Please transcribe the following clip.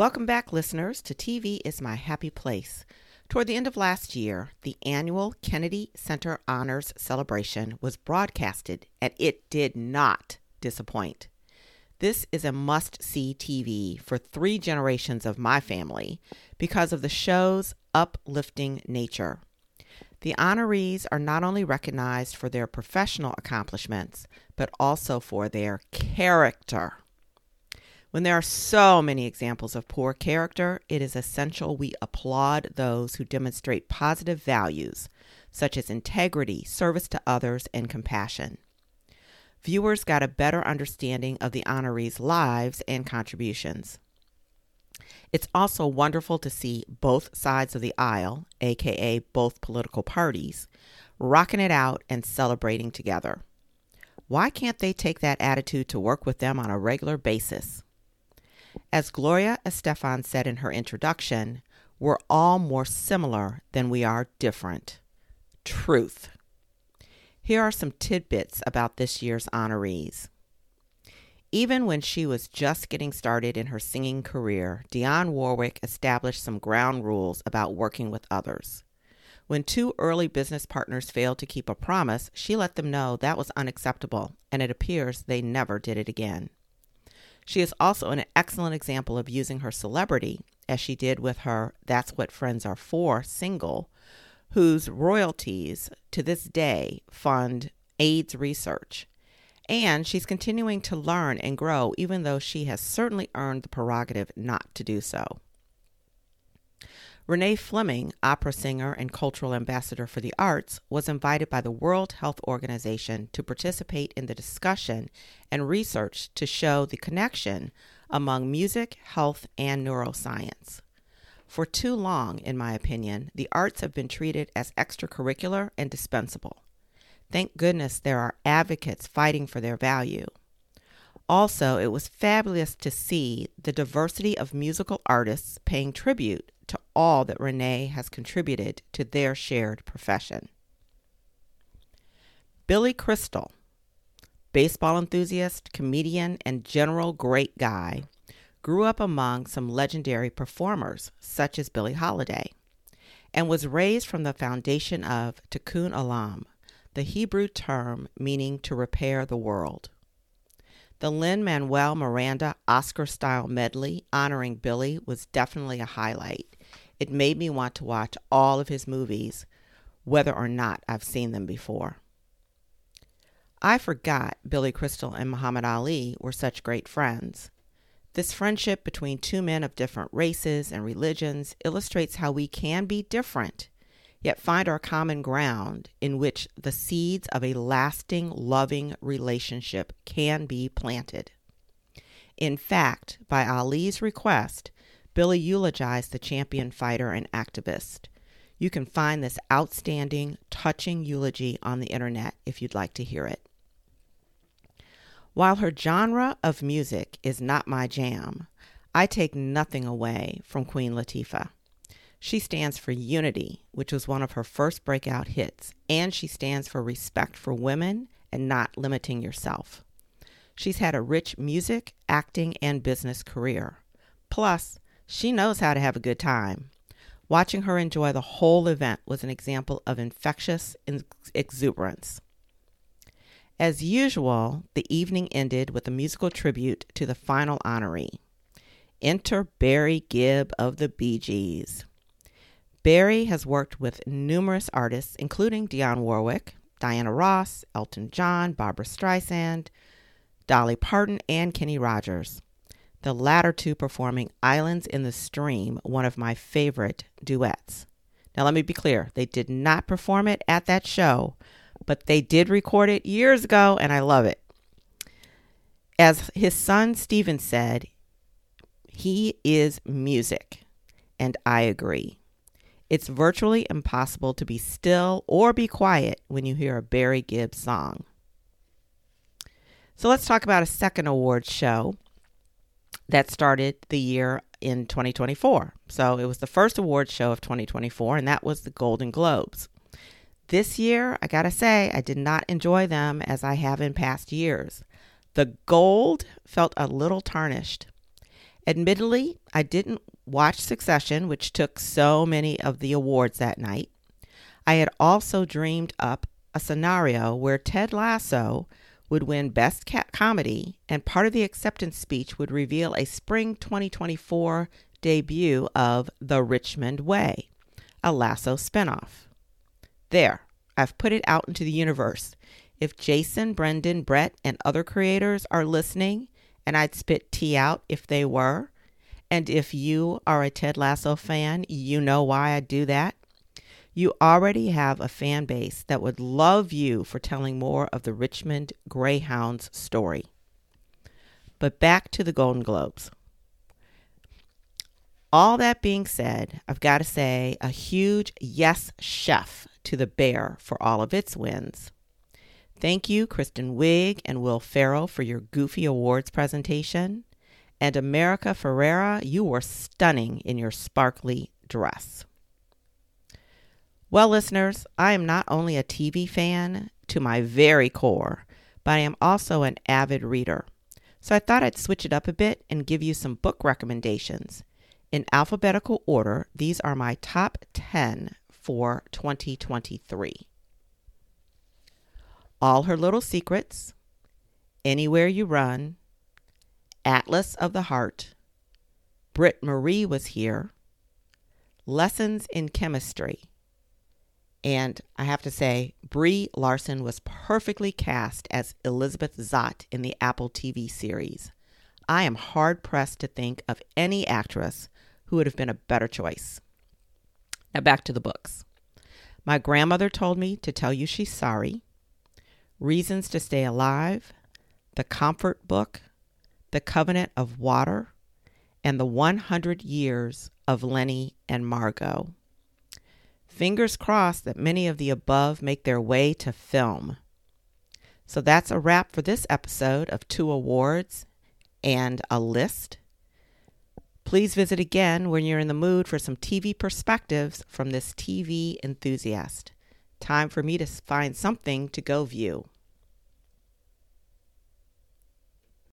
Welcome back, listeners, to TV is My Happy Place. Toward the end of last year, the annual Kennedy Center Honors Celebration was broadcasted, and it did not disappoint. This is a must see TV for three generations of my family because of the show's uplifting nature. The honorees are not only recognized for their professional accomplishments, but also for their character. When there are so many examples of poor character, it is essential we applaud those who demonstrate positive values, such as integrity, service to others, and compassion. Viewers got a better understanding of the honorees' lives and contributions. It's also wonderful to see both sides of the aisle, aka both political parties, rocking it out and celebrating together. Why can't they take that attitude to work with them on a regular basis? As Gloria Estefan said in her introduction, we're all more similar than we are different. Truth. Here are some tidbits about this year's honorees. Even when she was just getting started in her singing career, Dionne Warwick established some ground rules about working with others. When two early business partners failed to keep a promise, she let them know that was unacceptable, and it appears they never did it again. She is also an excellent example of using her celebrity, as she did with her That's What Friends Are For single, whose royalties to this day fund AIDS research. And she's continuing to learn and grow, even though she has certainly earned the prerogative not to do so. Renee Fleming, opera singer and cultural ambassador for the arts, was invited by the World Health Organization to participate in the discussion and research to show the connection among music, health, and neuroscience. For too long, in my opinion, the arts have been treated as extracurricular and dispensable. Thank goodness there are advocates fighting for their value. Also, it was fabulous to see the diversity of musical artists paying tribute to all that Renee has contributed to their shared profession. Billy Crystal, baseball enthusiast, comedian, and general great guy, grew up among some legendary performers such as Billie Holiday and was raised from the foundation of tikkun olam, the Hebrew term meaning to repair the world. The Lin Manuel Miranda Oscar style medley honoring Billy was definitely a highlight, it made me want to watch all of his movies, whether or not I've seen them before. I forgot Billy Crystal and Muhammad Ali were such great friends. This friendship between two men of different races and religions illustrates how we can be different, yet find our common ground in which the seeds of a lasting, loving relationship can be planted. In fact, by Ali's request, Billy eulogized the champion fighter and activist. You can find this outstanding, touching eulogy on the internet if you'd like to hear it. While her genre of music is not my jam, I take nothing away from Queen Latifah. She stands for unity, which was one of her first breakout hits, and she stands for respect for women and not limiting yourself. She's had a rich music, acting, and business career. Plus, she knows how to have a good time. Watching her enjoy the whole event was an example of infectious exuberance. As usual, the evening ended with a musical tribute to the final honoree. Enter Barry Gibb of the Bee Gees. Barry has worked with numerous artists, including Dionne Warwick, Diana Ross, Elton John, Barbra Streisand, Dolly Parton, and Kenny Rogers the latter two performing Islands in the Stream, one of my favorite duets. Now, let me be clear they did not perform it at that show, but they did record it years ago, and I love it. As his son Steven said, he is music, and I agree. It's virtually impossible to be still or be quiet when you hear a Barry Gibbs song. So let's talk about a second award show that started the year in 2024. So it was the first award show of 2024, and that was the Golden Globes. This year, I gotta say, I did not enjoy them as I have in past years. The gold felt a little tarnished. Admittedly, I didn't watch Succession, which took so many of the awards that night. I had also dreamed up a scenario where Ted Lasso would win Best Cat Comedy, and part of the acceptance speech would reveal a spring 2024 debut of The Richmond Way, a Lasso spinoff. There, I've put it out into the universe. If Jason, Brendan, Brett, and other creators are listening, and I'd spit tea out if they were, and if you are a Ted Lasso fan, you know why I do that. You already have a fan base that would love you for telling more of the Richmond Greyhounds story. But back to the Golden Globes. All that being said, I've got to say a huge yes, chef to The Bear for all of its wins. Thank you, Kristen Wiig and Will Ferrell, for your goofy awards presentation. And America Ferrera, you were stunning in your sparkly dress. Well, listeners, I am not only a TV fan to my very core, but I am also an avid reader. So I thought I'd switch it up a bit and give you some book recommendations. In alphabetical order, these are my top 10 for 2023. All Her Little Secrets, Anywhere You Run, Atlas of the Heart, Britt Marie was here, Lessons in Chemistry, and I have to say, Brie Larson was perfectly cast as Elizabeth Zott in the Apple TV series. I am hard pressed to think of any actress who would have been a better choice. Now, back to the books. My grandmother told me to tell you she's sorry. Reasons to Stay Alive, The Comfort Book, The Covenant of Water, and The 100 Years of Lenny and Margot. Fingers crossed that many of the above make their way to film. So that's a wrap for this episode of Two Awards and a List. Please visit again when you're in the mood for some TV perspectives from this TV enthusiast. Time for me to find something to go view.